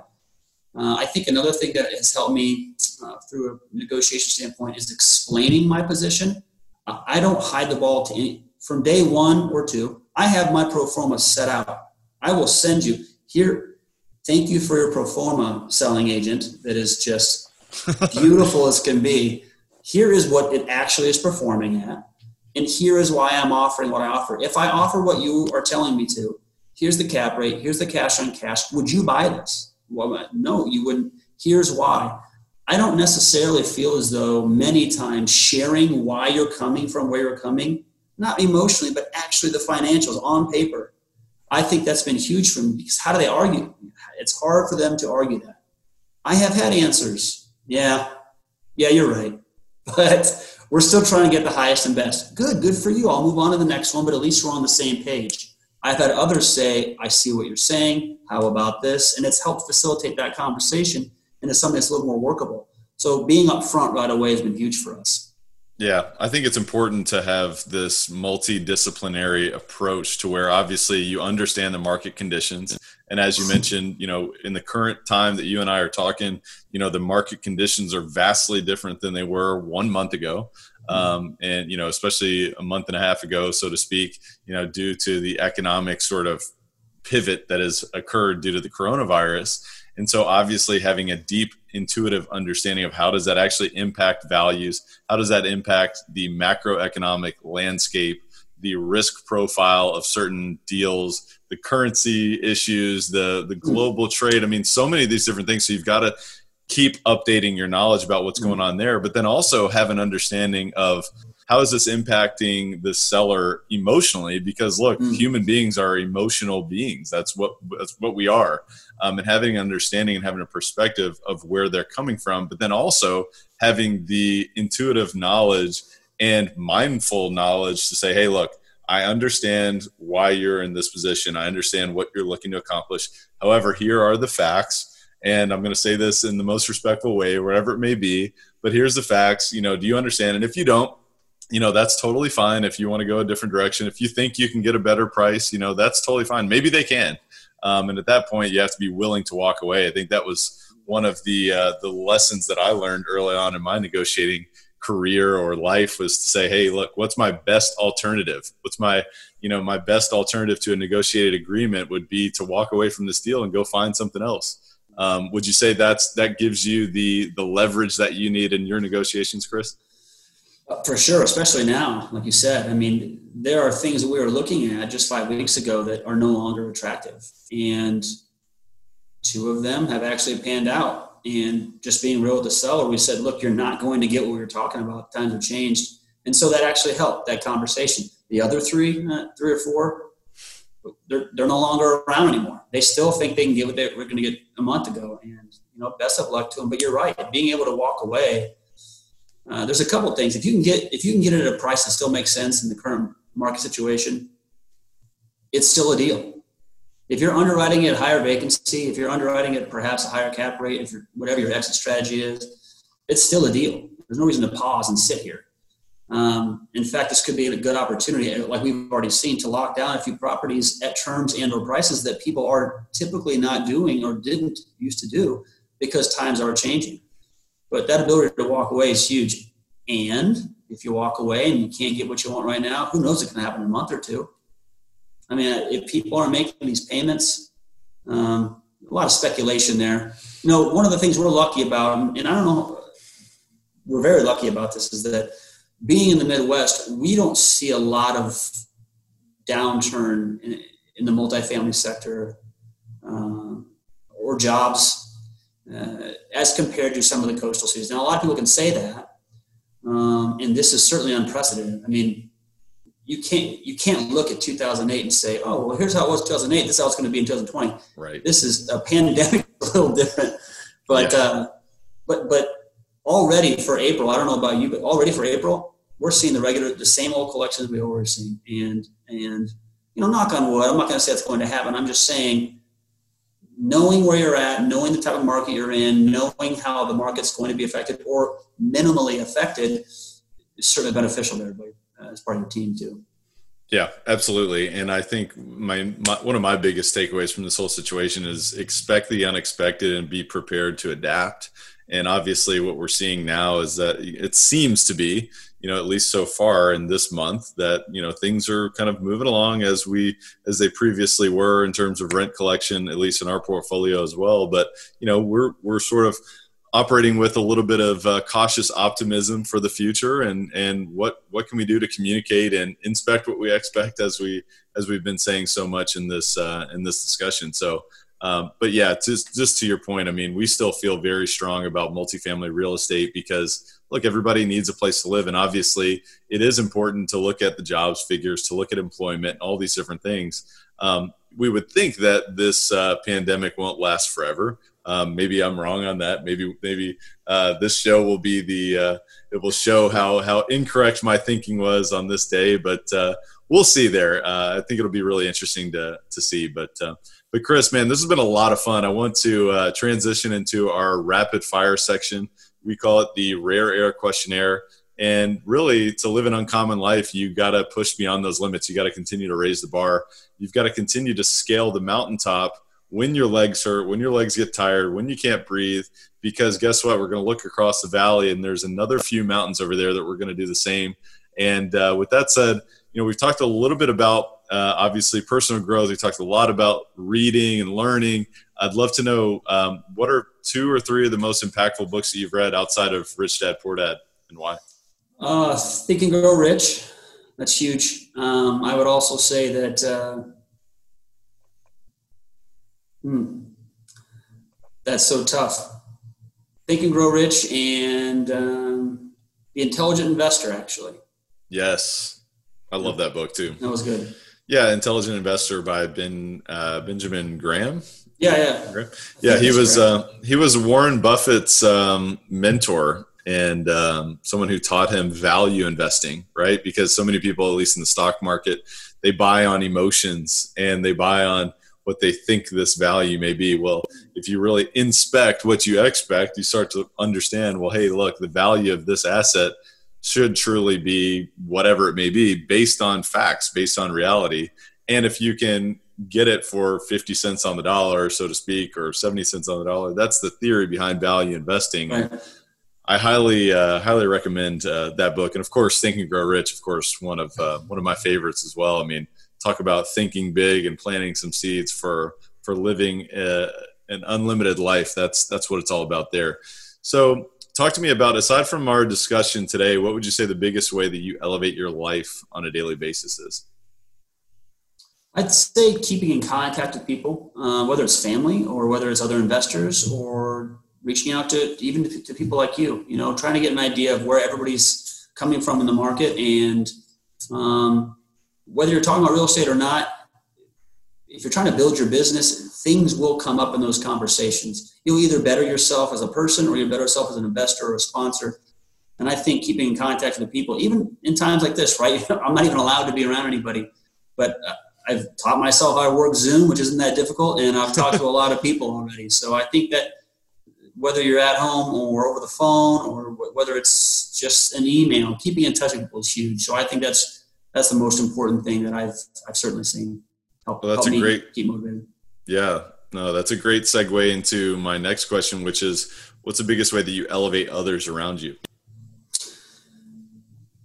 Uh, I think another thing that has helped me uh, through a negotiation standpoint is explaining my position. Uh, I don't hide the ball to any, from day one or two. I have my pro forma set out. I will send you here. Thank you for your pro forma selling agent that is just beautiful as can be. Here is what it actually is performing at. And here is why I'm offering what I offer. If I offer what you are telling me to, here's the cap rate, here's the cash on cash. Would you buy this? Well, no, you wouldn't. Here's why. I don't necessarily feel as though many times sharing why you're coming from where you're coming, not emotionally, but actually the financials on paper. I think that's been huge for me because how do they argue? It's hard for them to argue that. I have had answers. Yeah, yeah, you're right. But we're still trying to get the highest and best. Good, good for you. I'll move on to the next one, but at least we're on the same page. I've had others say, I see what you're saying. How about this? And it's helped facilitate that conversation into something that's a little more workable. So being upfront right away has been huge for us. Yeah, I think it's important to have this multidisciplinary approach to where obviously you understand the market conditions. And as you mentioned, you know, in the current time that you and I are talking, you know, the market conditions are vastly different than they were one month ago. Um, and, you know, especially a month and a half ago, so to speak, you know, due to the economic sort of pivot that has occurred due to the coronavirus. And so obviously having a deep intuitive understanding of how does that actually impact values how does that impact the macroeconomic landscape the risk profile of certain deals the currency issues the the global trade i mean so many of these different things. So you've got to keep updating your knowledge about what's going on there but then also have an understanding of how is this impacting the seller emotionally? Because look mm. human beings are emotional beings. That's what that's what we are. Um, and having an understanding and having a perspective of where they're coming from but then also having the intuitive knowledge and mindful knowledge to say hey look i understand why you're in this position. I understand what you're looking to accomplish. However here are the facts and i'm going to say this in the most respectful way wherever it may be but here's the facts you know do you understand and if you don't you know that's totally fine if you want to go a different direction if you think you can get a better price you know that's totally fine maybe they can Um, and at that point, you have to be willing to walk away. I think that was one of the uh, the lessons that I learned early on in my negotiating career or life was to say, hey, look, what's my best alternative? What's my you know my best alternative to a negotiated agreement would be to walk away from this deal and go find something else. Um, would you say that's that gives you the the leverage that you need in your negotiations, Chris? Uh, for sure, especially now, like you said. I mean, there are things that we were looking at just five weeks ago that are no longer attractive, and two of them have actually panned out. And just being real with the seller, we said, "Look, you're not going to get what we were talking about. Times have changed," and so that actually helped that conversation. The other three, uh, three or four, they're, they're no longer around anymore. They still think they can get what they were going to get a month ago, and you know, best of luck to them. But you're right, being able to walk away uh, there's a couple things. If you can get if you can get it at a price that still makes sense in the current market situation, it's still a deal. If you're underwriting at higher vacancy, if you're underwriting at perhaps a higher cap rate, if you're whatever your exit strategy is, it's still a deal. There's no reason to pause and sit here. Um, in fact, this could be a good opportunity, like we've already seen, to lock down a few properties at terms and/or prices that people are typically not doing or didn't used to do because times are changing. But that ability to walk away is huge. And if you walk away and you can't get what you want right now, who knows what can happen in a month or two? I mean, if people aren't making these payments, um, a lot of speculation there. You know, one of the things we're lucky about, and I don't know, we're very lucky about this, is that being in the Midwest, we don't see a lot of downturn in, in the multifamily sector uh, or jobs uh, as compared to some of the coastal cities. Now, a lot of people can say that, um, and this is certainly unprecedented. I mean, you can't you can't look at 2008 and say, oh, well, here's how it was 2008. This is how it's going to be in 2020. Right. This is a pandemic, a little different, but yeah. uh, but but already for April, I don't know about you, but already for April, we're seeing the regular, the same old collections we always seen, and and you know, knock on wood. I'm not going to say it's going to happen. I'm just saying knowing where you're at, knowing the type of market you're in, knowing how the market's going to be affected or minimally affected is certainly beneficial to everybody uh, as part of your team too. Yeah, absolutely. And I think my, my, one of my biggest takeaways from this whole situation is expect the unexpected and be prepared to adapt. And obviously, what we're seeing now is that it seems to be you know at least so far in this month that you know things are kind of moving along as we as they previously were in terms of rent collection at least in our portfolio as well. But you know we're we're sort of operating with a little bit of uh, cautious optimism for the future and and what what can we do to communicate and inspect what we expect as we as we've been saying so much in this uh, in this discussion. So um, but yeah just just to your point i mean we still feel very strong about multifamily real estate because look, everybody needs a place to live. And obviously, it is important to look at the jobs figures, to look at employment, all these different things. Um, we would think that this uh, pandemic won't last forever. Um, maybe I'm wrong on that. Maybe maybe uh, this show will be the uh, it will show how how incorrect my thinking was on this day. But uh, we'll see there. Uh, I think it'll be really interesting to to see. But uh, but Chris, man, this has been a lot of fun. I want to transition into our rapid fire section. We call it the rare air questionnaire. And really, to live an uncommon life, you got to push beyond those limits. You got to continue to raise the bar. You've got to continue to scale the mountaintop when your legs hurt, when your legs get tired, when you can't breathe. Because guess what? We're going to look across the valley, and there's another few mountains over there that we're going to do the same. And uh, with that said, you know, we've talked a little bit about uh, obviously personal growth. We talked a lot about reading and learning. I'd love to know um, what are two or three of the most impactful books that you've read outside of Rich Dad Poor Dad and why? Uh, Think and Grow Rich. That's huge. Um, I would also say that. Uh, hmm, that's so tough. Think and Grow Rich and um, The Intelligent Investor, actually. Yes. I love that book too. That was good. Yeah, Intelligent Investor by Ben uh, Benjamin Graham. Yeah, yeah, yeah. He was uh, he was Warren Buffett's um, mentor and um, someone who taught him value investing, right? Because so many people, at least in the stock market, they buy on emotions and they buy on what they think this value may be. Well, if you really inspect what you expect, you start to understand. Well, hey, look, the value of this asset should truly be whatever it may be based on facts, based on reality. And if you can get it for 50 cents on the dollar, so to speak, or 70 cents on the dollar. That's the theory behind value investing. Right. I highly, uh, highly recommend uh, that book. And of course, Think and Grow Rich, of course, one of, uh, one of my favorites as well. I mean, talk about thinking big and planting some seeds for, for living uh, an unlimited life. That's, that's what it's all about there. So talk to me about, aside from our discussion today, what would you say the biggest way that you elevate your life on a daily basis is? I'd say keeping in contact with people, uh, whether it's family or whether it's other investors or reaching out to even to, to, people like you, you know, trying to get an idea of where everybody's coming from in the market and um, whether you're talking about real estate or not, if you're trying to build your business, things will come up in those conversations. You'll either better yourself as a person or you'll better yourself as an investor or a sponsor. And I think keeping in contact with the people, even in times like this, right? I'm not even allowed to be around anybody, but uh, I've taught myself how to work Zoom, which isn't that difficult, and I've talked to a lot of people already. So I think that whether you're at home or over the phone or whether it's just an email, keeping in touch with people is huge. So I think that's that's the most important thing that I've I've certainly seen help, well, that's help a great, keep motivated. Yeah, no, that's a great segue into my next question, which is, what's the biggest way that you elevate others around you?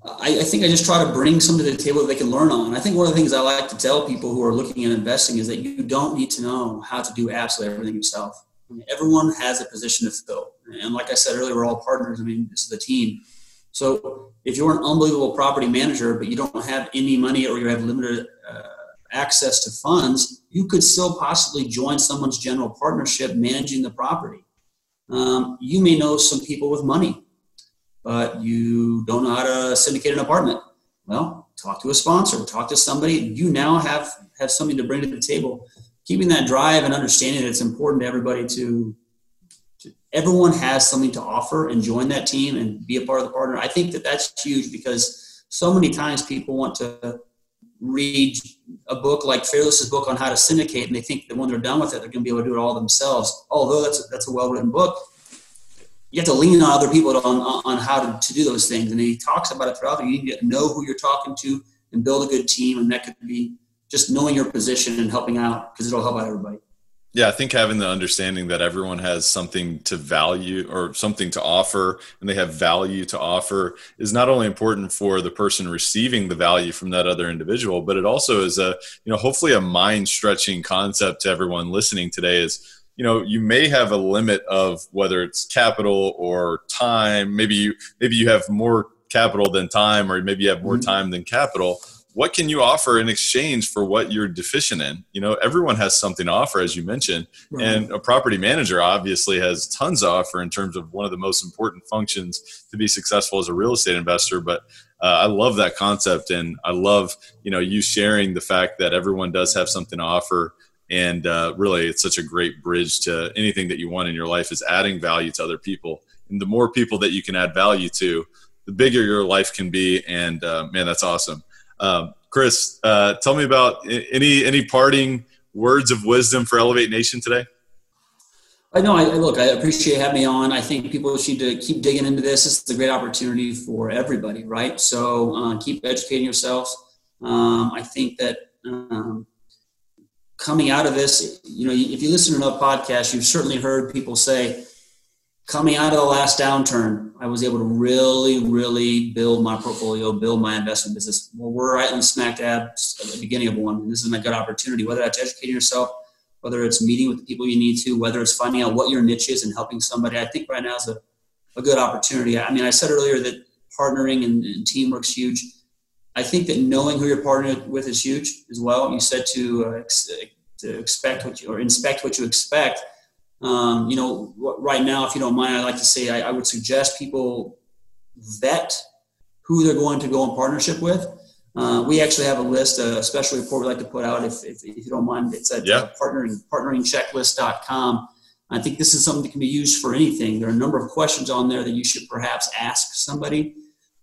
I, I, think I just try to bring something to the table that they can learn on. I think one of the things I like to tell people who are looking at investing is that you don't need to know how to do absolutely everything yourself. I mean, everyone has a position to fill. And like I said earlier, we're all partners. I mean, this is a team. So if you're an unbelievable property manager, but you don't have any money or you have limited uh, access to funds, you could still possibly join someone's general partnership managing the property. Um, you may know some people with money but you don't know how to syndicate an apartment. Well, talk to a sponsor, talk to somebody. You now have have something to bring to the table. Keeping that drive and understanding that it's important to everybody to, to everyone has something to offer and join that team and be a part of the partner. I think that that's huge because so many times people want to read a book like Fairless's book on how to syndicate, and they think that when they're done with it, they're going to be able to do it all themselves. Although that's that's a well written book, you have to lean on other people on, on how to, to do those things. And he talks about it throughout. You need to know who you're talking to and build a good team. And that could be just knowing your position and helping out because it'll help out everybody. Yeah, I think having the understanding that everyone has something to value or something to offer and they have value to offer is not only important for the person receiving the value from that other individual, but it also is a, you know, hopefully a mind stretching concept to everyone listening today is you know you may have a limit of whether it's capital or time maybe you maybe you have more capital than time or maybe you have more mm-hmm. time than capital what can you offer in exchange for what you're deficient in you know everyone has something to offer as you mentioned right. and a property manager obviously has tons to offer in terms of one of the most important functions to be successful as a real estate investor but uh, i love that concept and i love you know you sharing the fact that everyone does have something to offer and uh, really it's such a great bridge to anything that you want in your life is adding value to other people and the more people that you can add value to the bigger your life can be and uh, man that's awesome um, chris uh, tell me about any any parting words of wisdom for elevate nation today I know. I look. I appreciate having me on. I think people should to keep digging into this. This is a great opportunity for everybody, right? So uh, keep educating yourselves. Um, I think that um, coming out of this, you know, if you listen to enough podcasts, you've certainly heard people say, coming out of the last downturn, I was able to really, really build my portfolio, build my investment business. Well, we're right in the smack dab at the beginning of one. This is a good opportunity, whether that's educating yourself, whether it's meeting with the people you need to, whether it's finding out what your niche is and helping somebody. I think right now is a, a good opportunity. I mean, I said earlier that partnering and, and teamwork's huge I think that knowing who you're partnered with is huge as well. You said to uh, ex- to expect what you or inspect what you expect. Um, you know, right now, if you don't mind, I'd like to say I, I, would suggest people vet who they're going to go in partnership with. Uh, we actually have a list, a special report we'd like to put out. If, if, if you don't mind, it's at yeah. partnering partneringchecklist.com. I think this is something that can be used for anything. There are a number of questions on there that you should perhaps ask somebody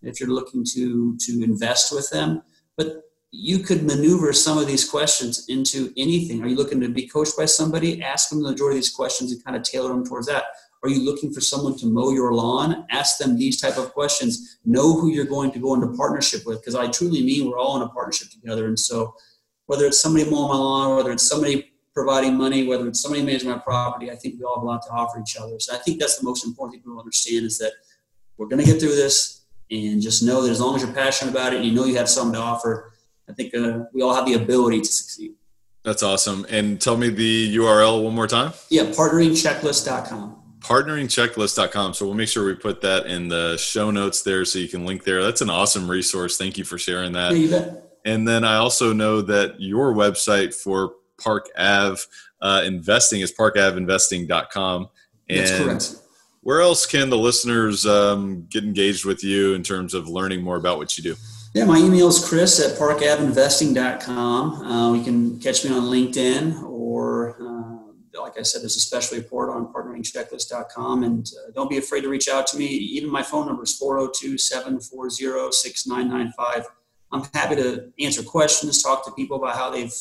if you're looking to to invest with them. But you could maneuver some of these questions into anything. Are you looking to be coached by somebody? Ask them the majority of these questions and kind of tailor them towards that. Are you looking for someone to mow your lawn? Ask them these type of questions. Know who you're going to go into partnership with, because I truly mean we're all in a partnership together. And so, whether it's somebody mowing my lawn, whether it's somebody providing money, whether it's somebody managing my property, I think we all have a lot to offer each other. So I think that's the most important thing people understand is that we're going to get through this and just know that as long as you're passionate about it and you know you have something to offer, I think uh, we all have the ability to succeed. That's awesome. And tell me the URL one more time. Yeah, partneringchecklist.com. Partneringchecklist.com. So we'll make sure we put that in the show notes there so you can link there. That's an awesome resource. Thank you for sharing that. Yeah, you bet. And then I also know that your website for Park Ave uh, investing is parkaveinvesting.com. And That's correct. Where else can the listeners um, get engaged with you in terms of learning more about what you do? Yeah, my email is chris at parkaveinvesting.com. Uh, you can catch me on LinkedIn or, uh, like I said, there's a special report on partneringchecklist.com. And uh, don't be afraid to reach out to me. Even my phone number is 402 740 6995. I'm happy to answer questions, talk to people about how they've,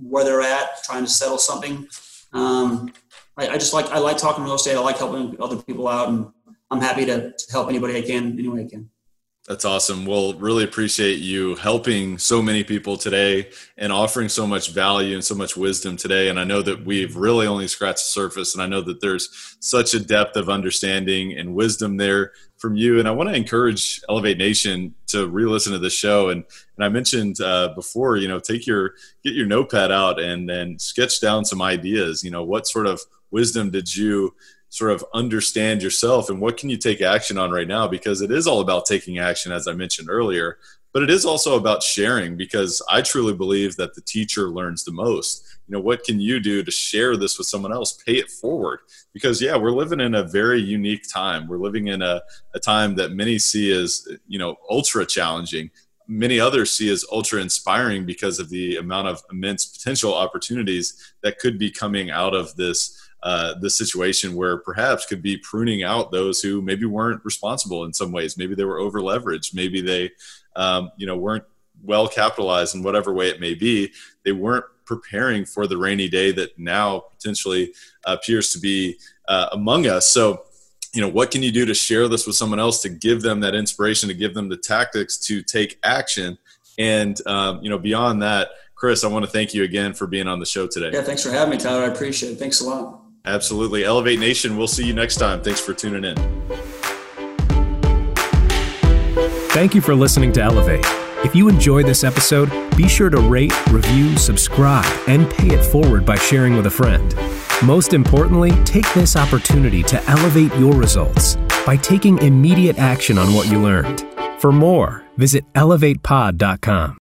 where they're at, trying to settle something. Um, I, I, just like, I like talking real estate. I like helping other people out and I'm happy to, to help anybody I can, any way I can. That's awesome. Well, really appreciate you helping so many people today and offering so much value and so much wisdom today. And I know that we've really only scratched the surface. And I know that there's such a depth of understanding and wisdom there from you. And I want to encourage Elevate Nation to re-listen to the show. And and I mentioned uh, before, you know, take your get your notepad out and and sketch down some ideas. You know, what sort of wisdom did you sort of understand yourself and what can you take action on right now? Because it is all about taking action as i mentioned earlier but it is also about sharing because i truly believe that the teacher learns the most. You know what can you do to share this with someone else? Pay it forward. Because yeah we're living in a very unique time. We're living in a, a time that many see as you know ultra challenging. Many others see as ultra inspiring because of the amount of immense potential opportunities that could be coming out of this uh, the situation where perhaps could be pruning out those who maybe weren't responsible in some ways. Maybe they were over leveraged. Maybe they, um, you know, weren't well capitalized in whatever way it may be. They weren't preparing for the rainy day that now potentially appears to be uh, among us. So, you know, what can you do to share this with someone else to give them that inspiration, to give them the tactics to take action? And, um, you know, beyond that, Chris, I want to thank you again for being on the show today. Yeah, thanks for having me, Tyler. I appreciate it. Thanks a lot. Absolutely. Elevate Nation, we'll see you next time. Thanks for tuning in. Thank you for listening to Elevate. If you enjoyed this episode, be sure to rate, review, subscribe, and pay it forward by sharing with a friend. Most importantly, take this opportunity to elevate your results by taking immediate action on what you learned. For more, visit elevatepod.com.